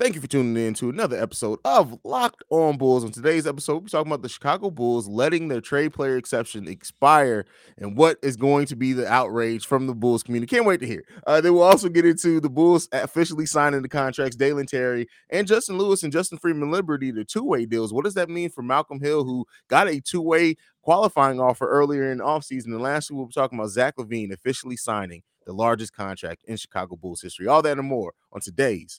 Thank you for tuning in to another episode of Locked On Bulls. On today's episode, we're talking about the Chicago Bulls letting their trade player exception expire and what is going to be the outrage from the Bulls community. Can't wait to hear. Uh, then we'll also get into the Bulls officially signing the contracts, Dalen Terry and Justin Lewis and Justin Freeman Liberty, the two-way deals. What does that mean for Malcolm Hill, who got a two-way qualifying offer earlier in the offseason? And lastly, we'll be talking about Zach LaVine officially signing the largest contract in Chicago Bulls history. All that and more on today's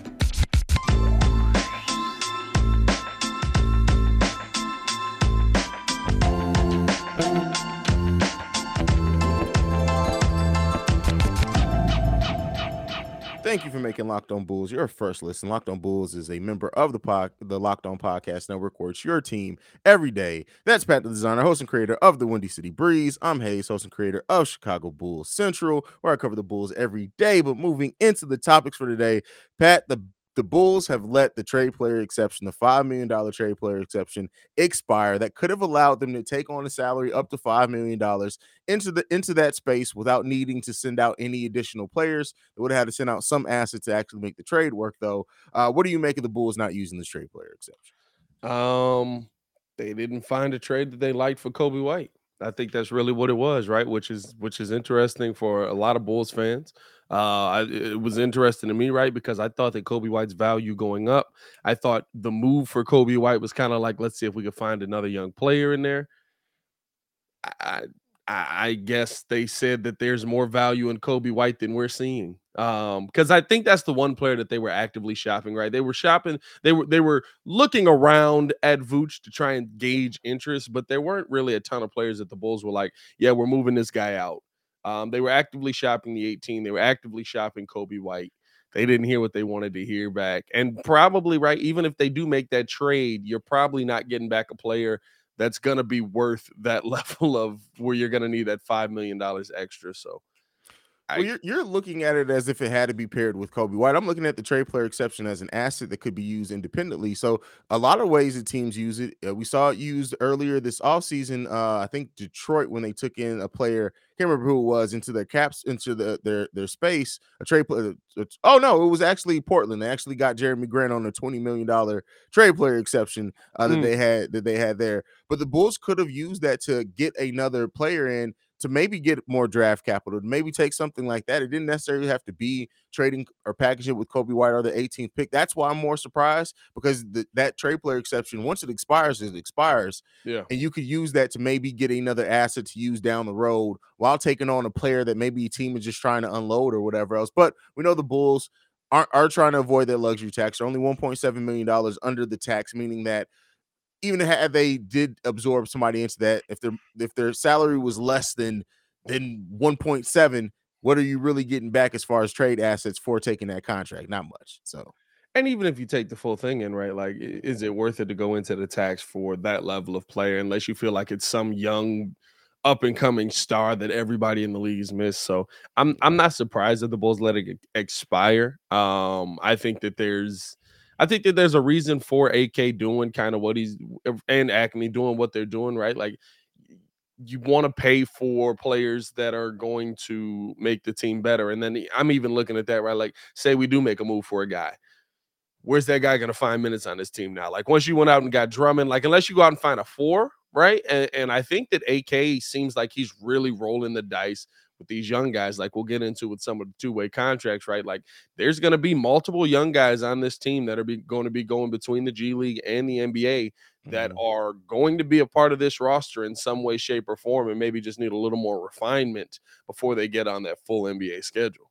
Thank you for making Locked On Bulls your first listen. Locked On Bulls is a member of the pod, the Locked On Podcast Network, where it's your team every day. That's Pat, the designer, host, and creator of the Windy City Breeze. I'm Hayes, host and creator of Chicago Bulls Central, where I cover the Bulls every day. But moving into the topics for today, Pat, the the Bulls have let the trade player exception, the $5 million trade player exception, expire. That could have allowed them to take on a salary up to $5 million into the into that space without needing to send out any additional players. They would have had to send out some assets to actually make the trade work, though. Uh, what do you make of the Bulls not using this trade player exception? Um, they didn't find a trade that they liked for Coby White. I think that's really what it was, right? Which is which is interesting for a lot of Bulls fans. Uh, I, it was interesting to me, right? Because I thought that Coby White's value going up. I thought the move for Coby White was kind of like, let's see if we could find another young player in there. I, I, I guess they said that there's more value in Coby White than we're seeing. Um, because I think that's the one player that they were actively shopping, right? They were shopping, they were they were looking around at Vooch to try and gauge interest, but there weren't really a ton of players that the Bulls were like, yeah, we're moving this guy out. Um, they were actively shopping the 18. They were actively shopping Coby White. They didn't hear what they wanted to hear back. And probably, right, even if they do make that trade, you're probably not getting back a player that's going to be worth that level of where you're going to need that $5 million extra. So, well, you're, you're looking at it as if it had to be paired with Coby White. I'm looking at the trade player exception as an asset that could be used independently. So, a lot of ways that teams use it. Uh, we saw it used earlier this offseason. Uh, I think Detroit, when they took in a player, can't remember who it was, into their caps, into the, their their space, a trade player. Uh, oh, no, it was actually Portland. They actually got Jerami Grant on a $20 million trade player exception uh, that mm. they had that they had there. But the Bulls could have used that to get another player in to maybe get more draft capital, to maybe take something like that. It didn't necessarily have to be trading or packaging with Coby White or the 18th pick. That's why I'm more surprised because the, that trade player exception, once it expires, it expires. Yeah. And you could use that to maybe get another asset to use down the road while taking on a player that maybe a team is just trying to unload or whatever else. But we know the Bulls are, are trying to avoid that luxury tax. They're only $1.7 million under the tax, meaning that even had they did absorb somebody into that, if their if their salary was less than than 1.7, what are you really getting back as far as trade assets for taking that contract? Not much. So and even if you take the full thing in, right? Like, is it worth it to go into the tax for that level of player unless you feel like it's some young up and coming star that everybody in the league has missed. So I'm I'm not surprised that the Bulls let it expire. Um, I think that there's I think that there's a reason for AK doing kind of what he's and Acme doing what they're doing, right? Like you want to pay for players that are going to make the team better. And then I'm even looking at that, right? Like, say we do make a move for a guy. Where's that guy going to find minutes on this team now? Like, once you went out and got Drummond, like, unless you go out and find a four, right? And, and I think that AK seems like he's really rolling the dice with these young guys, like we'll get into with some of the two way contracts, right? Like there's going to be multiple young guys on this team that are be, going to be going between the G League and the NBA that mm-hmm. are going to be a part of this roster in some way, shape, or form, and maybe just need a little more refinement before they get on that full NBA schedule.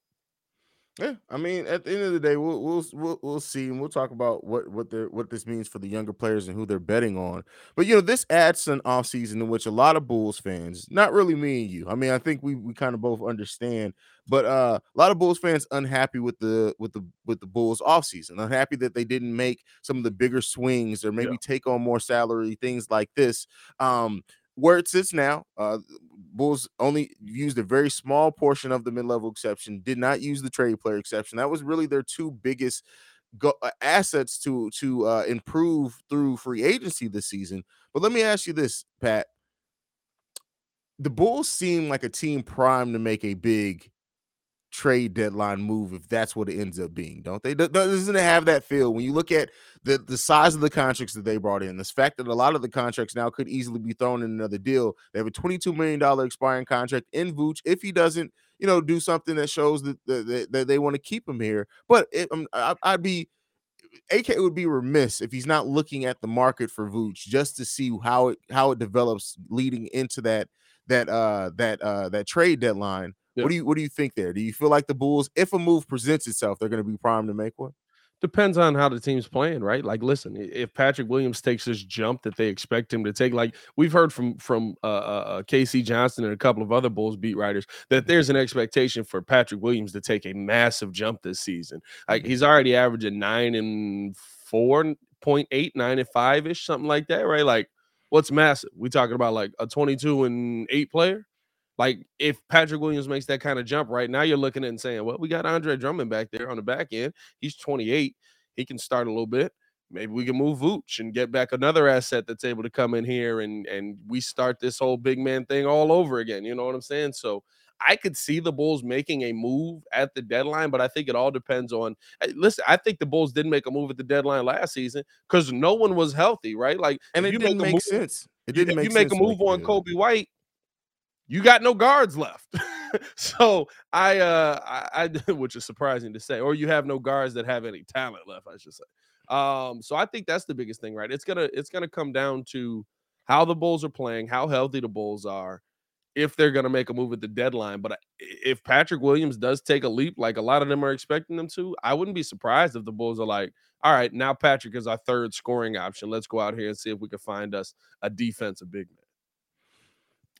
Yeah, I mean, at the end of the day, we'll we'll we'll, we'll see, and we'll talk about what what the what this means for the younger players and who they're betting on. But you know, this adds an offseason in which a lot of Bulls fans, not really me and you, I mean, I think we we kind of both understand, but uh, a lot of Bulls fans unhappy with the with the with the Bulls offseason, unhappy that they didn't make some of the bigger swings or maybe yeah. take on more salary, things like this. Um, where it sits now, uh, Bulls only used a very small portion of the mid-level exception, did not use the trade player exception. That was really their two biggest go, uh, assets to to uh, improve through free agency this season. But let me ask you this, Pat. The Bulls seem like a team primed to make a big trade deadline move if that's what it ends up being, don't they? Doesn't it have that feel when you look at the the size of the contracts that they brought in, this fact that a lot of the contracts now could easily be thrown in another deal. They have a twenty-two million dollar expiring contract in Vooch if he doesn't, you know, do something that shows that that, that they want to keep him here. But it, um, I, I'd be AK would be remiss if he's not looking at the market for Vooch just to see how it how it develops leading into that that uh that uh that trade deadline yeah. What do you what do you think there? Do you feel like the Bulls, if a move presents itself, they're going to be primed to make one? Depends on how the team's playing, right? Like, listen, if Patrick Williams takes this jump that they expect him to take, like we've heard from from uh, uh, uh K.C. Johnson and a couple of other Bulls beat writers, that there's an expectation for Patrick Williams to take a massive jump this season. Like mm-hmm. he's already averaging nine and four point eight, nine and five ish, something like that, right? Like, what's massive? We talking about like a twenty-two and eight player? Like if Patrick Williams makes that kind of jump right now, you're looking at and saying, well, we got Andre Drummond back there on the back end. He's 28. He can start a little bit. Maybe we can move Vooch and get back another asset that's able to come in here and and we start this whole big man thing all over again. You know what I'm saying? So I could see the Bulls making a move at the deadline, but I think it all depends on. Eh, listen, I think the Bulls didn't make a move at the deadline last season because no one was healthy, right? Like, and it didn't make, move, sense. It didn't you, make you make a move on Coby White you got no guards left. so I uh I, I, which is surprising to say, or you have no guards that have any talent left, I should say. Um, so I think that's the biggest thing, right? It's gonna it's gonna come down to how the Bulls are playing, how healthy the Bulls are, if they're gonna make a move at the deadline. But if Patrick Williams does take a leap, like a lot of them are expecting them to, I wouldn't be surprised if the Bulls are like, all right, now Patrick is our third scoring option. Let's go out here and see if we can find us a defensive big man.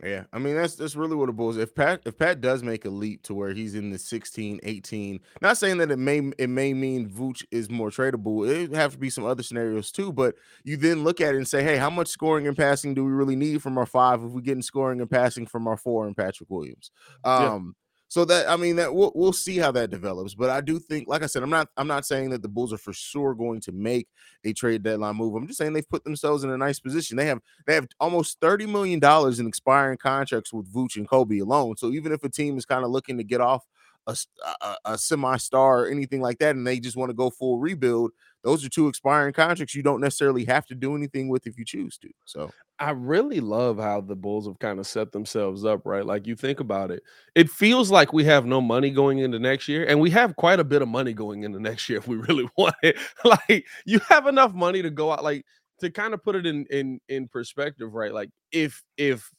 Yeah, I mean that's that's really what it Bulls. If Pat if Pat does make a leap to where he's in the 16, 18, not saying that it may it may mean Vooch is more tradable. It have to be some other scenarios too. But you then look at it and say, hey, how much scoring and passing do we really need from our five if we getting scoring and passing from our four and Patrick Williams? Um, so that I mean that we'll we'll see how that develops. But I do think, like I said, I'm not I'm not saying that the Bulls are for sure going to make a trade deadline move. I'm just saying they've put themselves in a nice position. They have they have almost thirty million dollars in expiring contracts with Vooch and Coby alone. So even if a team is kind of looking to get off a, a, a semi-star or anything like that, and they just want to go full rebuild, those are two expiring contracts you don't necessarily have to do anything with if you choose to. So I really love how the Bulls have kind of set themselves up, right? Like you think about it, it feels like we have no money going into next year, and we have quite a bit of money going into next year if we really want it. like you have enough money to go out, like to kind of put it in in in perspective, right? Like if if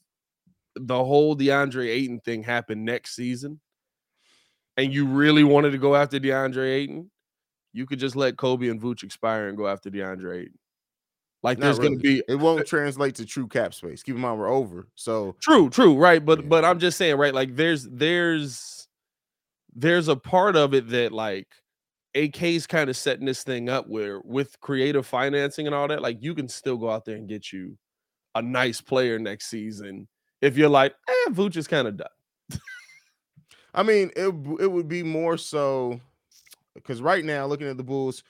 the whole DeAndre Ayton thing happened next season, and you really wanted to go after DeAndre Ayton, you could just let Coby and Vooch expire and go after DeAndre Ayton. Like Not there's really. going to be it won't translate to true cap space. Keep in mind we're over. So true, true, right? But yeah. but I'm just saying, right? Like there's there's there's a part of it that like AK's kind of setting this thing up where with creative financing and all that, like you can still go out there and get you a nice player next season if you're like, eh, Vooch is kind of done. I mean, it it would be more so because right now, looking at the Bulls,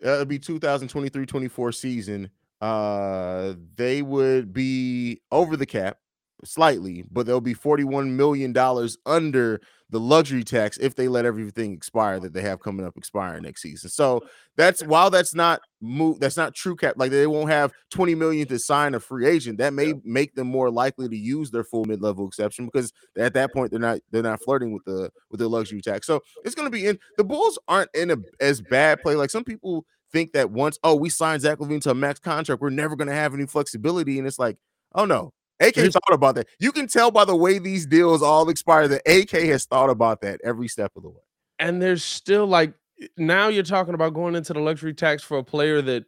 it'd be 2023-24 season. Uh, they would be over the cap slightly, but they'll be 41 million dollars under the luxury tax if they let everything expire that they have coming up expiring next season. So that's while that's not move that's not true cap like they won't have 20 million to sign a free agent that may make them more likely to use their full mid-level exception because at that point they're not they're not flirting with the with the luxury tax. So it's going to be in the Bulls aren't in a as bad play like some people think that once oh we signed Zach LaVine to a max contract we're never going to have any flexibility and it's like oh no AK thought about that. You can tell by the way these deals all expire that AK has thought about that every step of the way. And there's still like now you're talking about going into the luxury tax for a player that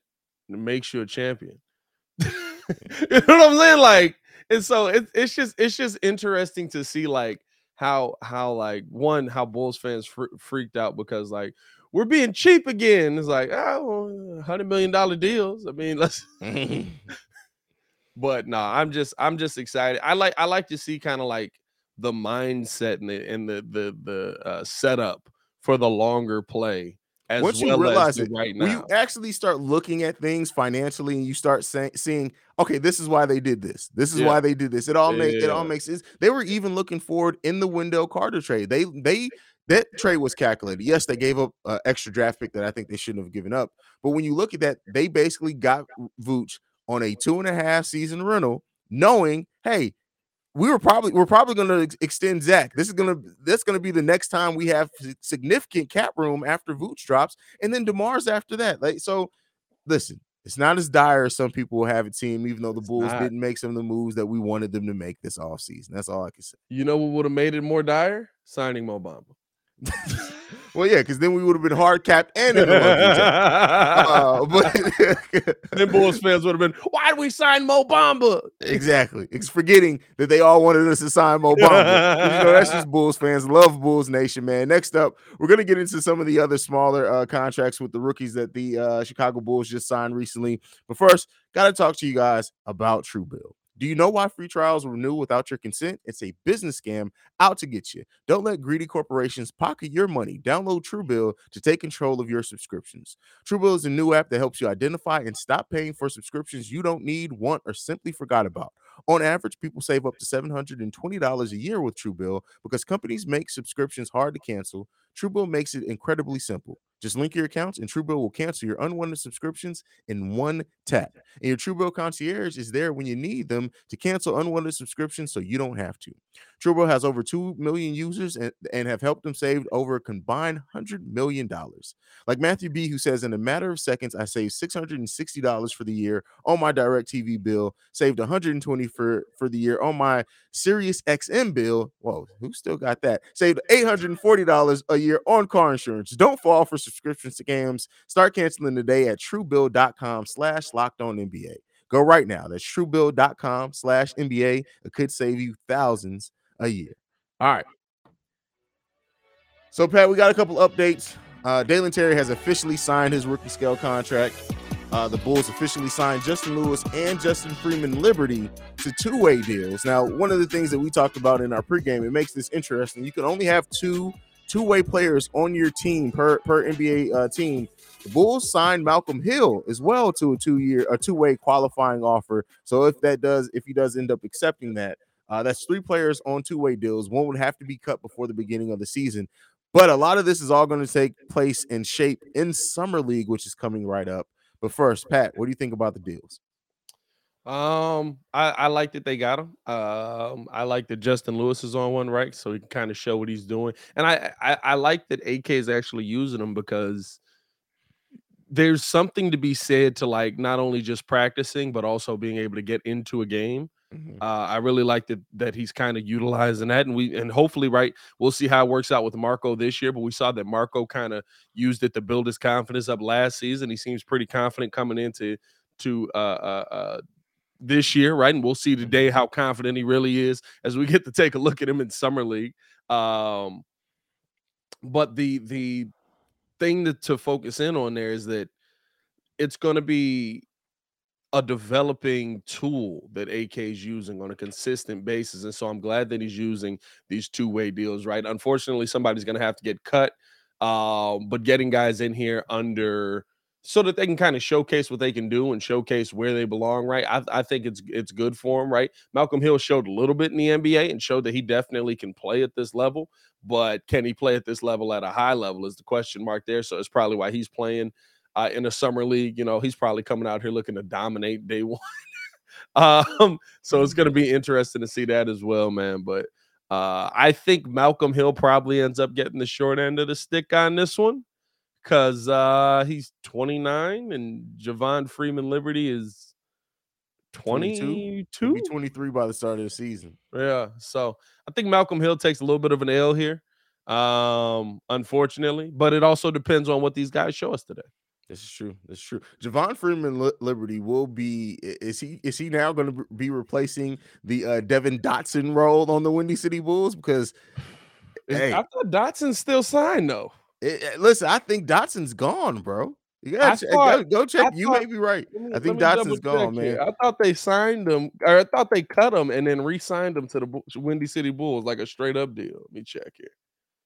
makes you a champion. you know what I'm saying? Like, and so it's it's just it's just interesting to see like how how like one how Bulls fans fr- freaked out because like we're being cheap again. It's like oh, hundred million dollar deals. I mean, let's But no, I'm just I'm just excited. I like I like to see kind of like the mindset and the and the the the uh, setup for the longer play as Once well you realize it, right when now. you actually start looking at things financially and you start saying, seeing, okay, this is why they did this. This is Yeah. why they did this. It all makes it all makes sense. They were even looking forward in the Wendell Carter trade. They they that trade was calculated. Yes, they gave up uh, extra draft pick that I think they shouldn't have given up. But when you look at that, they basically got Vooch on a two and a half season rental, knowing, hey, we were probably we're probably going to extend Zach. This is gonna that's gonna be the next time we have significant cap room after Vooch drops, and then DeMar's after that. Like so, listen, it's not as dire as some people have it seem. Even though the It's Bulls not. didn't make some of the moves that we wanted them to make this offseason. That's all I can say. You know what would have made it more dire? Signing Mo Bamba. Well, yeah, because then we would have been hard capped and in the. Uh, but then Bulls fans would have been, why did we sign Mo Bamba? Exactly. It's forgetting that they all wanted us to sign Mo Bamba. you know, that's just Bulls fans. Love Bulls Nation, man. Next up, we're gonna get into some of the other smaller uh, contracts with the rookies that the uh, Chicago Bulls just signed recently. But first, gotta talk to you guys about Truebill. Do you know why free trials renew without your consent? It's a business scam out to get you. Don't let greedy corporations pocket your money. Download Truebill to take control of your subscriptions. Truebill is a new app that helps you identify and stop paying for subscriptions you don't need, want, or simply forgot about. On average, people save up to $720 a year with Truebill because companies make subscriptions hard to cancel. Truebill makes it incredibly simple. Just link your accounts, and Truebill will cancel your unwanted subscriptions in one tap. And your Truebill concierge is there when you need them to cancel unwanted subscriptions so you don't have to. Truebill has over 2 million users and, and have helped them save over a combined $100 million. Like Matthew B., who says, In a matter of seconds, I saved $660 for the year on my DirecTV bill, saved 120 for, for the year on my Sirius XM bill. Whoa, who still got that? Saved $840 a year on car insurance. Don't fall for subscription scams. Start canceling today at truebill.com slash locked on NBA. Go right now. That's truebill.com slash NBA. It could save you thousands a year. All right. So, Pat, we got a couple updates. Uh, Dalen Terry has officially signed his rookie scale contract. Uh, the Bulls officially signed Justin Lewis and Justin Freeman Liberty to two way deals. Now, one of the things that we talked about in our pregame, it makes this interesting. You can only have two two way players on your team per per NBA uh, team. The Bulls signed Malcolm Hill as well to a two year a two way qualifying offer. So if that does if he does end up accepting that, uh, that's three players on two way deals. One would have to be cut before the beginning of the season. But a lot of this is all going to take place in shape in summer league, which is coming right up. But first, Pat, what do you think about the deals? Um, I, I like that they got him. Um, I like that Justin Lewis is on one right, so he can kind of show what he's doing. And I, I I like that AK is actually using him because there's something to be said to like not only just practicing but also being able to get into a game. Mhm. Uh, I really like that that he's kind of utilizing that, and we and hopefully, right, we'll see how it works out with Marko this year. But we saw that Marko kind of used it to build his confidence up last season. He seems pretty confident coming into to uh, uh, uh, this year, right? And we'll see today how confident he really is as we get to take a look at him in summer league. Um, but the the thing to focus in on there is that it's going to be a developing tool that AK is using on a consistent basis. And so I'm glad that he's using these two-way deals, right? Unfortunately, somebody's going to have to get cut. Um, but getting guys in here under so that they can kind of showcase what they can do and showcase where they belong, right? I, I think it's it's good for him, right? Malcolm Hill showed a little bit in the NBA and showed that he definitely can play at this level, but can he play at this level at a high level is the question mark there. So it's probably why he's playing uh, in a summer league. You know, he's probably coming out here looking to dominate day one. um, so it's going to be interesting to see that as well, man. But uh, I think Malcolm Hill probably ends up getting the short end of the stick on this one because uh, he's 29 and Javon Freeman Liberty is 22. He'll be 23 by the start of the season. Yeah. So I think Malcolm Hill takes a little bit of an L here, um, unfortunately, but it also depends on what these guys show us today. This is true. This is true. Javon Freeman Liberty will be is he? Is he now going to be replacing the uh, Devon Dotson role on the Windy City Bulls? Because Hey. I thought Dotson's still signed though. eh, eh, listen, I think Dotson's gone, bro. You gotta check, thought- go, go check. I you thought- may be right. Me- I think Dotson's gone, check here. man. I thought they signed him, or I thought they cut him and then re-signed him to the Windy City Bulls like a straight up deal. Let me check here.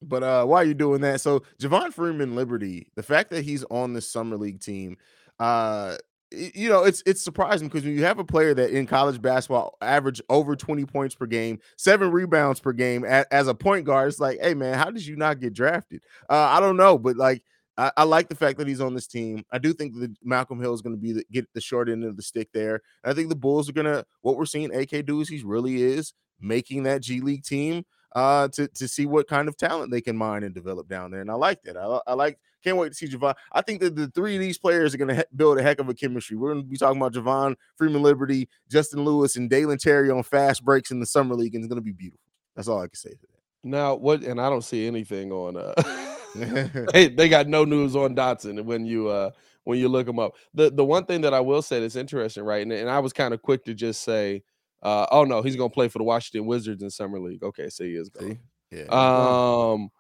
But uh, while you're doing that, so Javon Freeman Liberty, the fact that he's on the summer league team, uh, you know, it's it's surprising because when you have a player that in college basketball average over 20 points per game, seven rebounds per game as, as a point guard, it's like, hey man, how did you not get drafted? Uh, I don't know, but like I, like the fact that he's on this team. I do think that Malcolm Hill is going to be the, get the short end of the stick there. And I think the Bulls are to what we're seeing AK do is he really is making that G League team uh, to to see what kind of talent they can mine and develop down there. And I like that. I, I like. Can't wait to see Javon. I think that the three of these players are going to he- build a heck of a chemistry. We're going to be talking about Javon, Freeman Liberty, Justin Lewis, and Dalen Terry on fast breaks in the summer league, and it's going to be beautiful. That's all I can say for that. Now, what? And I don't see anything on. uh they, they got no news on Dotson when you uh when you look them up. The the one thing that I will say that's interesting, right? And, and I was kind of quick to just say uh, oh no, he's gonna play for the Washington Wizards in summer league. Okay, so he is going. Yeah. Um,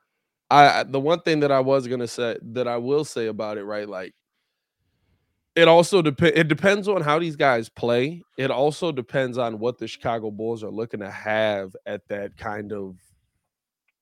I the one thing that I was gonna say that I will say about it, right? Like, it also depends. It depends on how these guys play. It also depends on what the Chicago Bulls are looking to have at that kind of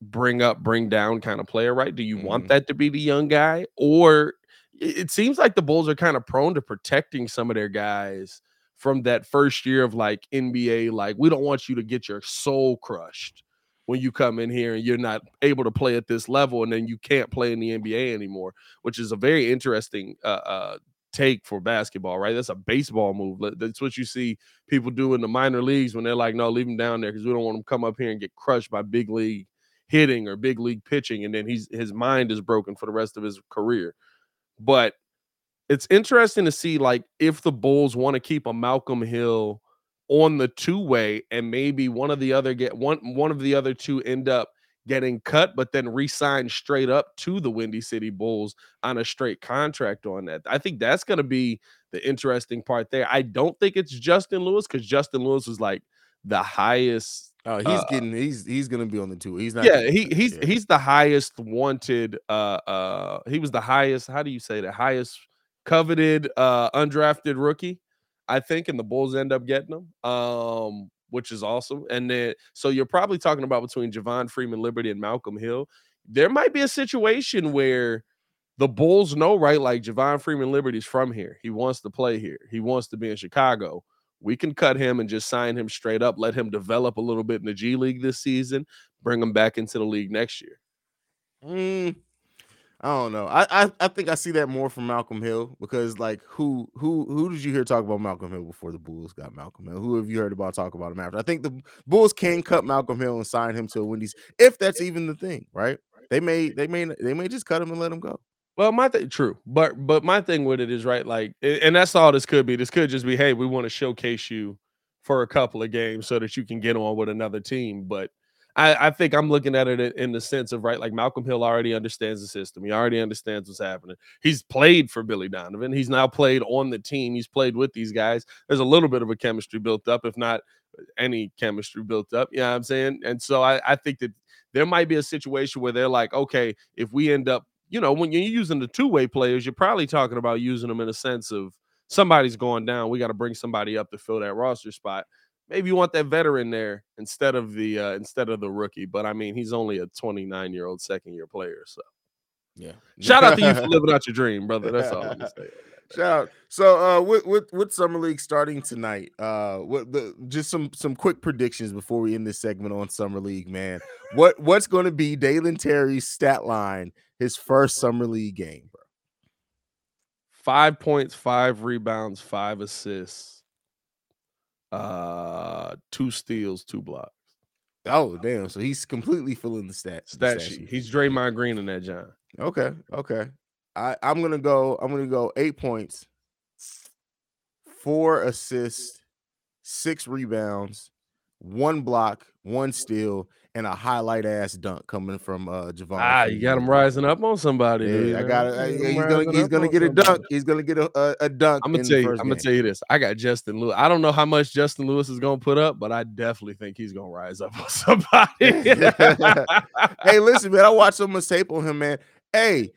bring up, bring down kind of player, right? Do you mm-hmm. want that to be the young guy, or it seems like the Bulls are kind of prone to protecting some of their guys from that first year of like NBA, like we don't want you to get your soul crushed when you come in here and you're not able to play at this level and then you can't play in the NBA anymore, which is a very interesting uh, uh, take for basketball, right? That's a baseball move. That's what you see people do in the minor leagues when they're like, no, leave him down there because we don't want him to come up here and get crushed by big league hitting or big league pitching, and then he's his mind is broken for the rest of his career. But it's interesting to see like if the Bulls want to keep a Malcolm Hill on the two way and maybe one of the other get one one of the other two end up getting cut but then re-signed straight up to the Windy City Bulls on a straight contract on that. I think that's going to be the interesting part there. I don't think it's Justin Lewis cuz Justin Lewis was like the highest Oh, he's uh, getting he's he's gonna be on the two. He's not. Yeah, he he's he's the highest wanted. Uh, uh, he was the highest. How do you say the highest coveted uh undrafted rookie, I think, and the Bulls end up getting him. Um, which is awesome. And then so you're probably talking about between Javon Freeman Liberty and Malcolm Hill. There might be a situation where the Bulls know, right? Like Javon Freeman Liberty's from here. He wants to play here. He wants to be in Chicago. We can cut him and just sign him straight up, let him develop a little bit in the G League this season, bring him back into the league next year. Mm, I don't know. I, I I think I see that more from Malcolm Hill because like who who who did you hear talk about Malcolm Hill before the Bulls got Malcolm Hill? Who have you heard about talk about him after? I think the Bulls can cut Malcolm Hill and sign him to a Wendy's if that's even the thing, right? They may they may they may just cut him and let him go. Well, my thing, true, but but my thing with it is right, like, and that's all this could be. This could just be, hey, we want to showcase you for a couple of games so that you can get on with another team. But I, I think I'm looking at it in the sense of right, like Malcolm Hill already understands the system. He already understands what's happening. He's played for Billy Donovan. He's now played on the team. He's played with these guys. There's a little bit of a chemistry built up, if not uh, any chemistry built up. You know what I'm saying? And so I, I think that there might be a situation where they're like, okay, if we end up, you know, when you're using the two-way players, you're probably talking about using them in a sense of somebody's going down. We got to bring somebody up to fill that roster spot maybe you want that veteran there instead of the uh, instead of the rookie. But I mean, he's only a 29 year old second year player. So yeah, shout out to you for living out your dream, brother. That's all I'm say. Shout out. So uh with, with with summer league starting tonight, uh what the just some some quick predictions before we end this segment on summer league, man. what what's gonna be Dalen Terry's stat line his first summer league game, bro? Five points, five rebounds, five assists uh two steals, two blocks. Oh damn! So he's completely filling the stats. Stat sheet. He's Draymond Green in that John. Okay, okay. I I'm gonna go. I'm gonna go eight points, four assists, six rebounds, one block, one steal, and a highlight ass dunk coming from uh Javon. Ah, you got him rising up on somebody. Yeah, dude, I got it. He's gonna he's gonna get a dunk. He's gonna get a, a, a dunk. I'm gonna tell you. I'm gonna tell you this. I got Justin Lewis. I don't know how much Justin Lewis is gonna put up, but I definitely think he's gonna rise up on somebody. hey, listen, man. I watched so much tape on him, man. Hey,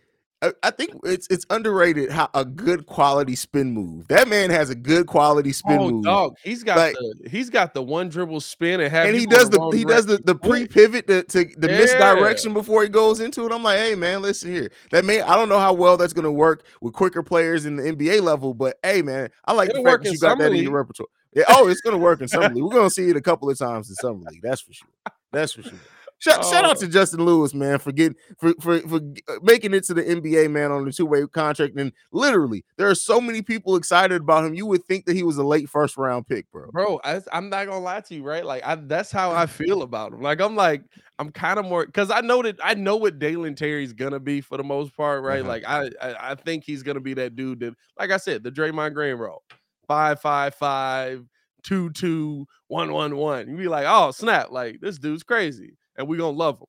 I think it's it's underrated how a good quality spin move. That man has a good quality spin oh, move. Dog, he's got Like- the he's got the one dribble spin and have and he does the wrong he does the, the pre pivot to, to the Yeah. misdirection before he goes into it. I'm like, hey man, listen here. That may I don't know how well that's gonna work with quicker players in the NBA level, but hey man, I like It'll the fact that you got that summer in your repertoire. Yeah, oh, it's gonna work in summer league. We're gonna see it a couple of times in summer league. That's for sure. That's for sure. Shout, shout out Oh. to Justin Lewis, man, for getting for for for uh, making it to the NBA, man, on the two way contract. And literally, there are so many people excited about him. You would think that he was a late first round pick, bro. bro I, i'm not gonna lie to you right like I, that's how i feel about him like i'm like i'm kind of more because i know that i know what dalen terry's gonna be for the most part right Uh-huh. like I, I i think he's gonna be that dude that like i said the draymond green role five five five two two one one one you be like oh snap like this dude's crazy and we gonna love him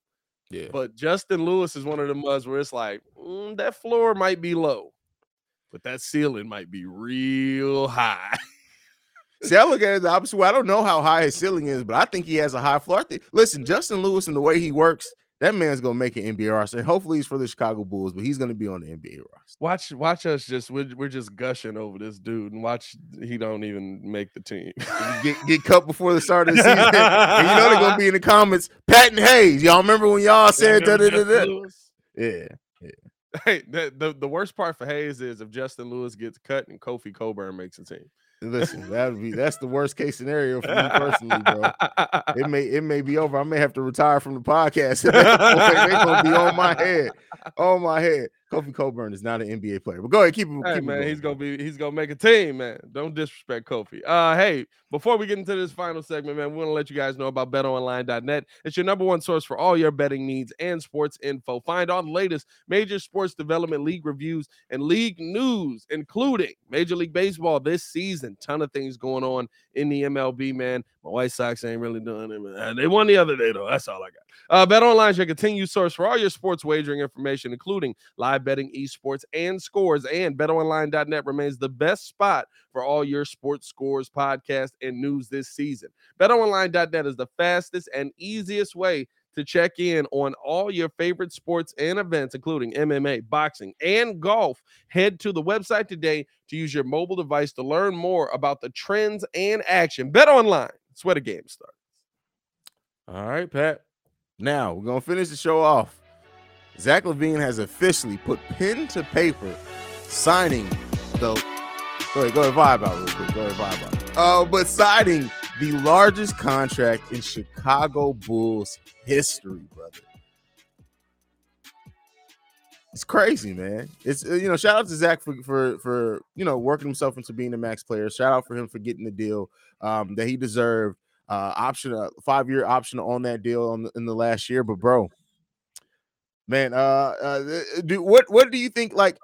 Yeah, but justin lewis is one of the muds where it's like mm, that floor might be low but that ceiling might be real high See, I look at it the opposite way. I don't know how high his ceiling is, but I think he has a high floor. I think, listen, Justin Lewis and the way he works, that man's gonna make an NBA roster. And hopefully, he's for the Chicago Bulls, but he's gonna be on the NBA roster. Watch, watch us just we're, we're just gushing over this dude, and watch he don't even make the team. Get get cut before the start of the season, and you know they're gonna be in the comments. Patton Hayes, y'all remember when y'all said da da? Yeah, Hey, the, the the worst part for Hayes is if Justin Lewis gets cut and Kofi Cockburn makes a team. Listen, that would be that's the worst case scenario for me personally, bro. It may it may be over. I may have to retire from the podcast. They're gonna be on my head, on my head. Kofi Cockburn is not an NBA player, but go ahead, keep him. Hey keep it man, going. he's gonna be he's gonna make a team, man. Don't disrespect Kofi. Uh hey, before we get into this final segment, man, we want to let you guys know about betonline.net. It's your number one source for all your betting needs and sports info. Find all the latest major sports development league reviews and league news, including Major League Baseball this season. Ton of things going on in the MLB, man. My White Sox ain't really doing it. man. They won the other day, though. That's all I got. Uh, BetOnline is your continued source for all your sports wagering information, including live betting, esports, and scores. And betonline.net remains the best spot for all your sports scores, podcast, and news this season. BetOnline.net is the fastest and easiest way to check in on all your favorite sports and events, including MMA, boxing, and golf. Head to the website today to use your mobile device to learn more about the trends and action. Bet online. It's where the game starts. All right, Pat. Now we're gonna finish the show off. Zach LaVine has officially put pen to paper, signing the. Go ahead, go ahead, vibe out real quick. Go ahead, vibe out. Uh, but signing the largest contract in Chicago Bulls history, brother. It's crazy, man. It's uh, you know, shout out to Zach for for for you know working himself into being a max player. Shout out for him for getting the deal um, that he deserved uh option a five year option on that deal on the, in the last year but bro man uh, uh do what what do you think like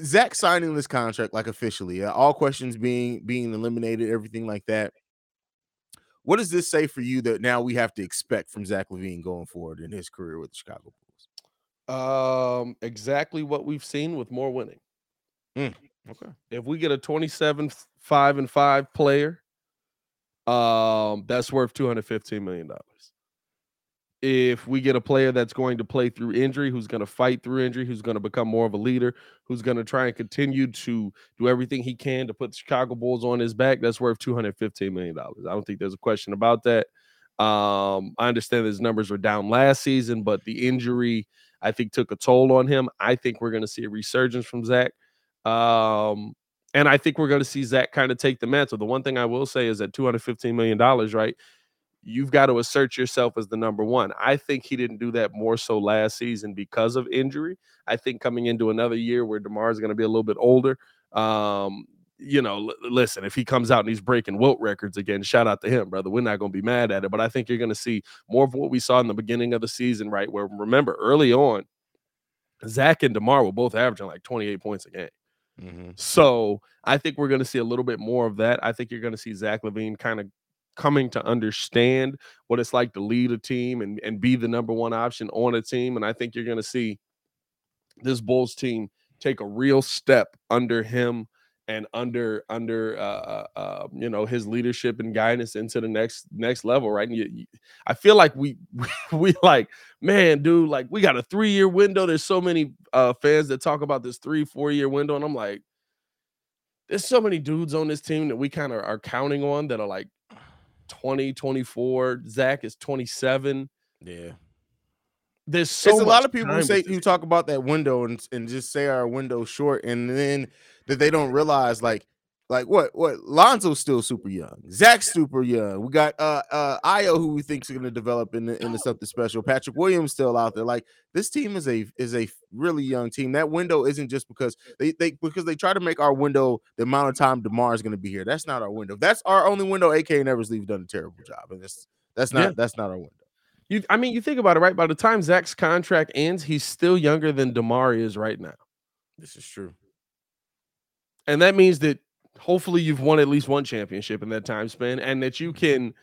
zach signing this contract like officially uh, all questions being being eliminated everything like that what does this say for you that now we have to expect from zach lavine going forward in his career with the chicago bulls Um, exactly what we've seen with more winning. okay If we get a 27 5 and 5 player, um, that's worth 215 million dollars. If we get a player that's going to play through injury, who's going to fight through injury, who's going to become more of a leader, who's going to try and continue to do everything he can to put the Chicago Bulls on his back, that's worth 215 million dollars. I don't think there's a question about that. Um, I understand his numbers were down last season, but the injury I think took a toll on him. I think we're going to see a resurgence from Zach. Um, and I think we're going to see Zach kind of take the mantle. The one thing I will say is that $215 million, right? You've got to assert yourself as the number one. I think he didn't do that more so last season because of injury. I think coming into another year where DeMar is going to be a little bit older, um, you know, l- listen, if he comes out and he's breaking Wilt records again, shout out to him, brother. We're not going to be mad at it. But I think you're going to see more of what we saw in the beginning of the season, right? Where remember early on, Zach and DeMar were both averaging like 28 points a game. mm-hmm. So I think we're going to see a little bit more of that. I think you're going to see Zach LaVine kind of coming to understand what it's like to lead a team and, and be the number one option on a team. And I think you're going to see this Bulls team take a real step under him and under under uh, uh, uh, you know his leadership and guidance into the next next level, right? And you, you, I feel like we we like man, dude, like we got a three year window. There's so many uh, fans that talk about this three four year window, and I'm like, there's so many dudes on this team that we kind of are counting on that are like 20, 24. Zach is 27. Yeah. There's so There's a lot of people who say with who talk about that window and, and just say our window short, and then that they don't realize like like what what Lonzo's still super young, Zach's super young. We got uh uh Ayo who we think is going to develop in the, into something special. Patrick Williams still out there. Like this team is a is a really young team. That window isn't just because they they because they try to make our window the amount of time DeMar is going to be here. That's not our window. That's our only window. AK and Eversley've done a terrible job, and that's that's not Yeah. that's not our window. You, I mean, you think about it, right? By the time Zach's contract ends, he's still younger than DeMar is right now, This is true. and that means that hopefully you've won at least one championship in that time span, and that you mm-hmm. can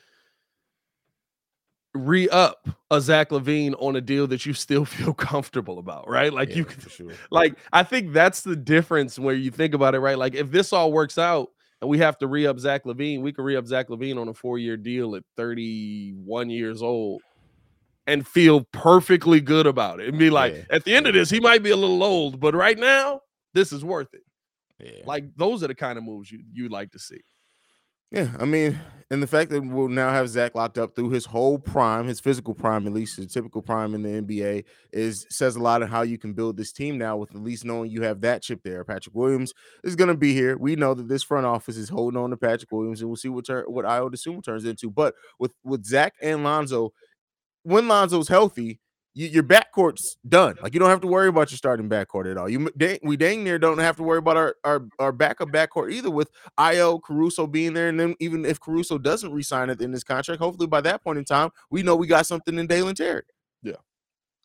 re-up a Zach LaVine on a deal that you still feel comfortable about, right? Like you can sure. like I think that's the difference where you think about it, right? Like if this all works out and we have to re-up Zach LaVine, we could re-up Zach LaVine on a four-year deal at 31 years old and feel perfectly good about it and be like, Yeah, at the end of this, he might be a little old, but right now, this is worth it. Yeah. Like those are the kind of moves you you like to see. Yeah, I mean, and the fact that we'll now have Zach locked up through his whole prime, his physical prime, at least his typical prime in the NBA, is says a lot of how you can build this team now with at least knowing you have that chip there. Patrick Williams is going to be here. We know that this front office is holding on to Patrick Williams, and we'll see what turn what Ayo Dosunmu turns into. But with with Zach and Lonzo, when Lonzo's healthy, you, your backcourt's done. Like you don't have to worry about your starting backcourt at all. You dang, we dang near don't have to worry about our our, our backup backcourt either. With Ayo Caruso being there, and then even if Caruso doesn't resign at the end of his contract, hopefully by that point in time, we know we got something in Dalen Terry. Yeah.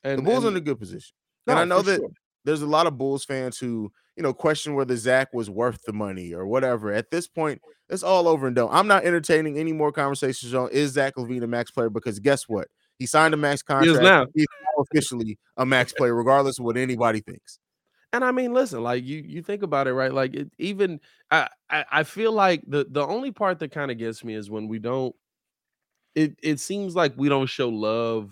And The Bulls are in a good position, and I know that sure. there's a lot of Bulls fans who you know question whether Zach was worth the money or whatever. At this point, it's all over and done. I'm not entertaining any more conversations on is Zach LaVine a max player because guess what? He signed a max He contract. is now. He's now officially a max player, regardless of what anybody thinks. And I mean, listen, like you you think about it, right? Like it, even I, I I feel like the the only part that kind of gets me is when we don't. It it seems like we don't show love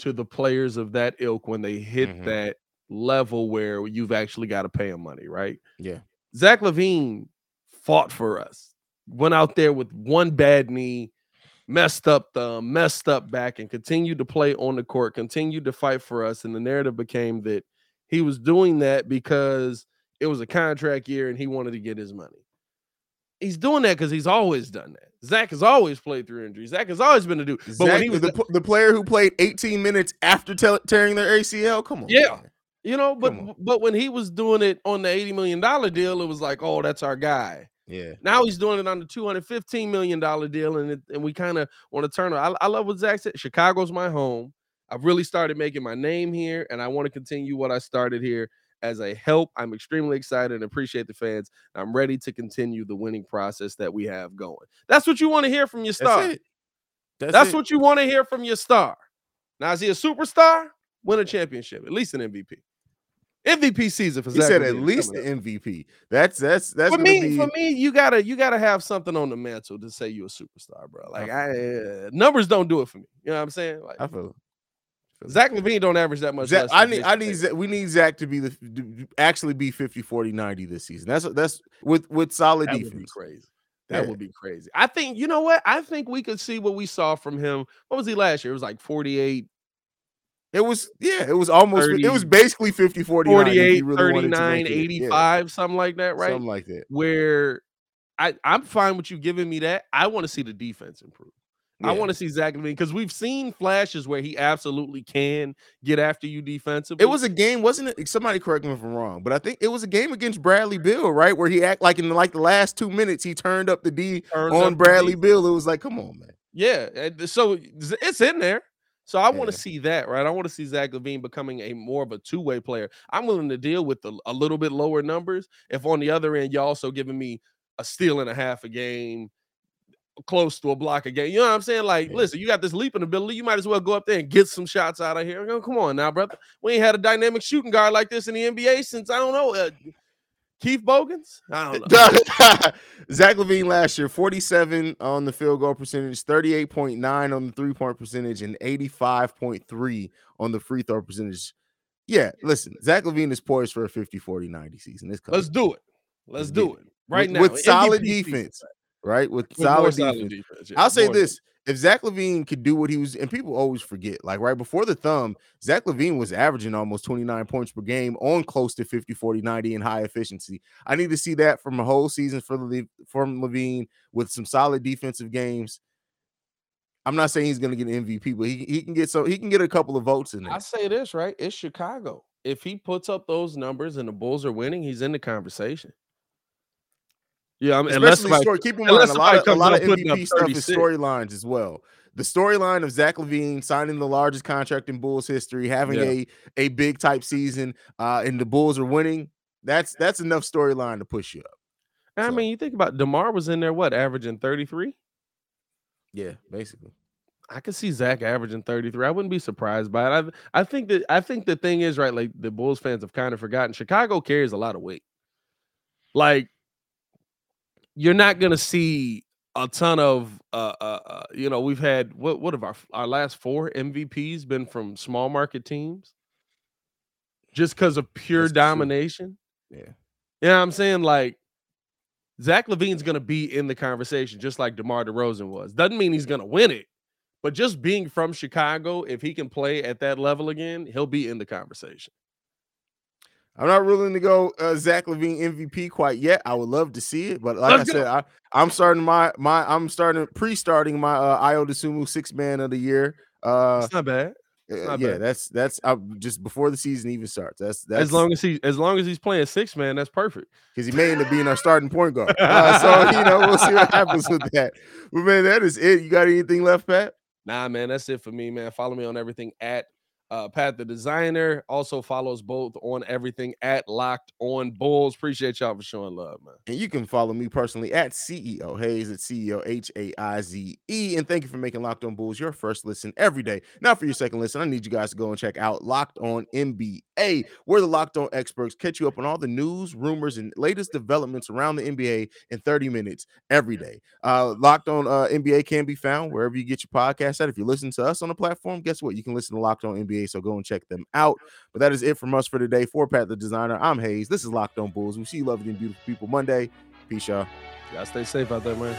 to the players of that ilk when they hit Mhm. that level where you've actually got to pay them money, right? Yeah. Zach LaVine fought for us, went out there with one bad knee, messed up thumb, messed up back, and continued to play on the court, continued to fight for us. And the narrative became that he was doing that because it was a contract year and he wanted to get his money. He's doing that because he's always done that. Zach has always played through injuries. Zach has always been a dude. But Zach, when he was the, pl- the player who played 18 minutes after te- tearing their ACL, come on, Yeah. man. You know, but but when he was doing it on the $80 million deal, it was like, oh, that's our guy. Yeah, Now he's doing it on the $215 million deal, and it, and we kind of want to turn. I, I love what Zach said. Chicago's my home. I've really started making my name here, and I want to continue what I started here as a help. I'm extremely excited and appreciate the fans. I'm ready to continue the winning process that we have going. That's what you want to hear from your that's star. it. That's, That's it. what you want to hear from your star. Now, is he a superstar? Win a championship, at least an MVP. MVP season for he Zach said. At least the MVP. That's that's that's for me, be, for me, you gotta you gotta have something on the mantle to say you're a superstar, bro. Like I uh, numbers don't do it for me. You know what I'm saying? Like I feel. Zach LaVine don't average that much. Zach, I need I need Zach, we need Zach to be the to actually be 50 40 90 this season. That's that's with with solid That would be defense. crazy. That Yeah. would be crazy. I think you know what? I think we could see what we saw from him. What was he last year? It was like 48, It was yeah, it was almost it was basically 50 40 48, 39, 85, something like that, right? Something like that. Where I, I'm fine with you giving me that. I want to see the defense improve. I want to see Zach LaVine because we've seen flashes where he absolutely can get after you defensively. It was a game, wasn't it? Somebody correct me if I'm wrong, but I think it was a game against Bradley Beal, right? Where he act like in like the last two minutes he turned up the D on Bradley Beal. It was like, come on, man. Yeah, so it's in there. So I want to see that, right? I want to see Zach LaVine becoming a more of a two-way player. I'm willing to deal with the, a little bit lower numbers if on the other end you're also giving me a steal and a half a game, close to a block a game. You know what I'm saying? Like, Yeah. listen, you got this leaping ability. You might as well go up there and get some shots out of here. Come on now, brother. We ain't had a dynamic shooting guard like this in the NBA since I don't know. Uh, Keith Bogans? I don't know. Zach LaVine last year, 47 on the field goal percentage, 38.9 on the three point percentage, and 85.3 on the free throw percentage. Yeah, listen, Zach LaVine is poised for a 50, 40, 90 season. Let's do it. Let's do it right with, now. With solid MVP defense, season. right? With, with solid, defense. solid defense. Yeah, I'll say this if Zach LaVine could do what he was, and people always forget, like right before the thumb, Zach LaVine was averaging almost 29 points per game on close to 50, 40, 90 in high efficiency. I need to see that from a whole season for the from LaVine with some solid defensive games. I'm not saying he's going to get an MVP, but he, he can get so he can get a couple of votes in there. I say this right, it's Chicago. If he puts up those numbers and the Bulls are winning, he's in the conversation. Yeah, I mean, especially story. Keep in mind, a lot of a lot of MVP stuff is storylines as well. The storyline of Zach LaVine signing the largest contract in Bulls history, having yeah. a a big type season, uh, and the Bulls are winning. That's that's enough storyline to push you up. I so. mean, you think about DeMar was in there, what averaging thirty three? Yeah, basically. I could see Zach averaging 33. I wouldn't be surprised by it. I I think that I think the thing is right, like the Bulls fans have kind of forgotten. Chicago carries a lot of weight. Like you're not gonna see a ton of uh, uh, uh, you know we've had what what have our our last four MVPs been from small market teams just because of pure That's domination. True. Yeah, you know what I'm saying like Zach LaVine's gonna be in the conversation just like DeMar DeRozan was. Doesn't mean he's gonna win it, but just being from Chicago, if he can play at that level again, he'll be in the conversation. I'm not willing to go uh, Zach LaVine MVP quite yet. I would love to see it, but like Let's I said, I, I'm starting my my I'm starting pre-starting my uh, Ayo Dosunmu six man of the year. Uh, That's not bad. Uh, not yeah, bad. that's that's uh, just before the season even starts. That's that's as long as he as long as he's playing six man, that's perfect. Because he may end up being our starting point guard. Uh, so you know we'll see what happens with that. But man, that is it. You got anything left, Pat? Nah, man, that's it for me, man. Follow me on everything at uh, Pat the designer also follows both on everything at Locked On Bulls. Appreciate y'all for showing love, man. And you can follow me personally at CEO Haize at CEO H A I Z E. And thank you for making Locked On Bulls your first listen every day. Now for your second listen, I need you guys to go and check out Locked On NBA. We're the Locked On experts, catch you up on all the news, rumors, and latest developments around the NBA in 30 minutes every day. Uh, Locked On uh, NBA can be found wherever you get your podcast at. If you listen to us on the platform, guess what? You can listen to Locked On NBA so go and check them out. But that is it from us for today. For Pat the Designer, I'm Hayes. This is Locked On Bulls. We see lovely and beautiful people Monday. Peace, y'all. Y'all stay safe out there, man.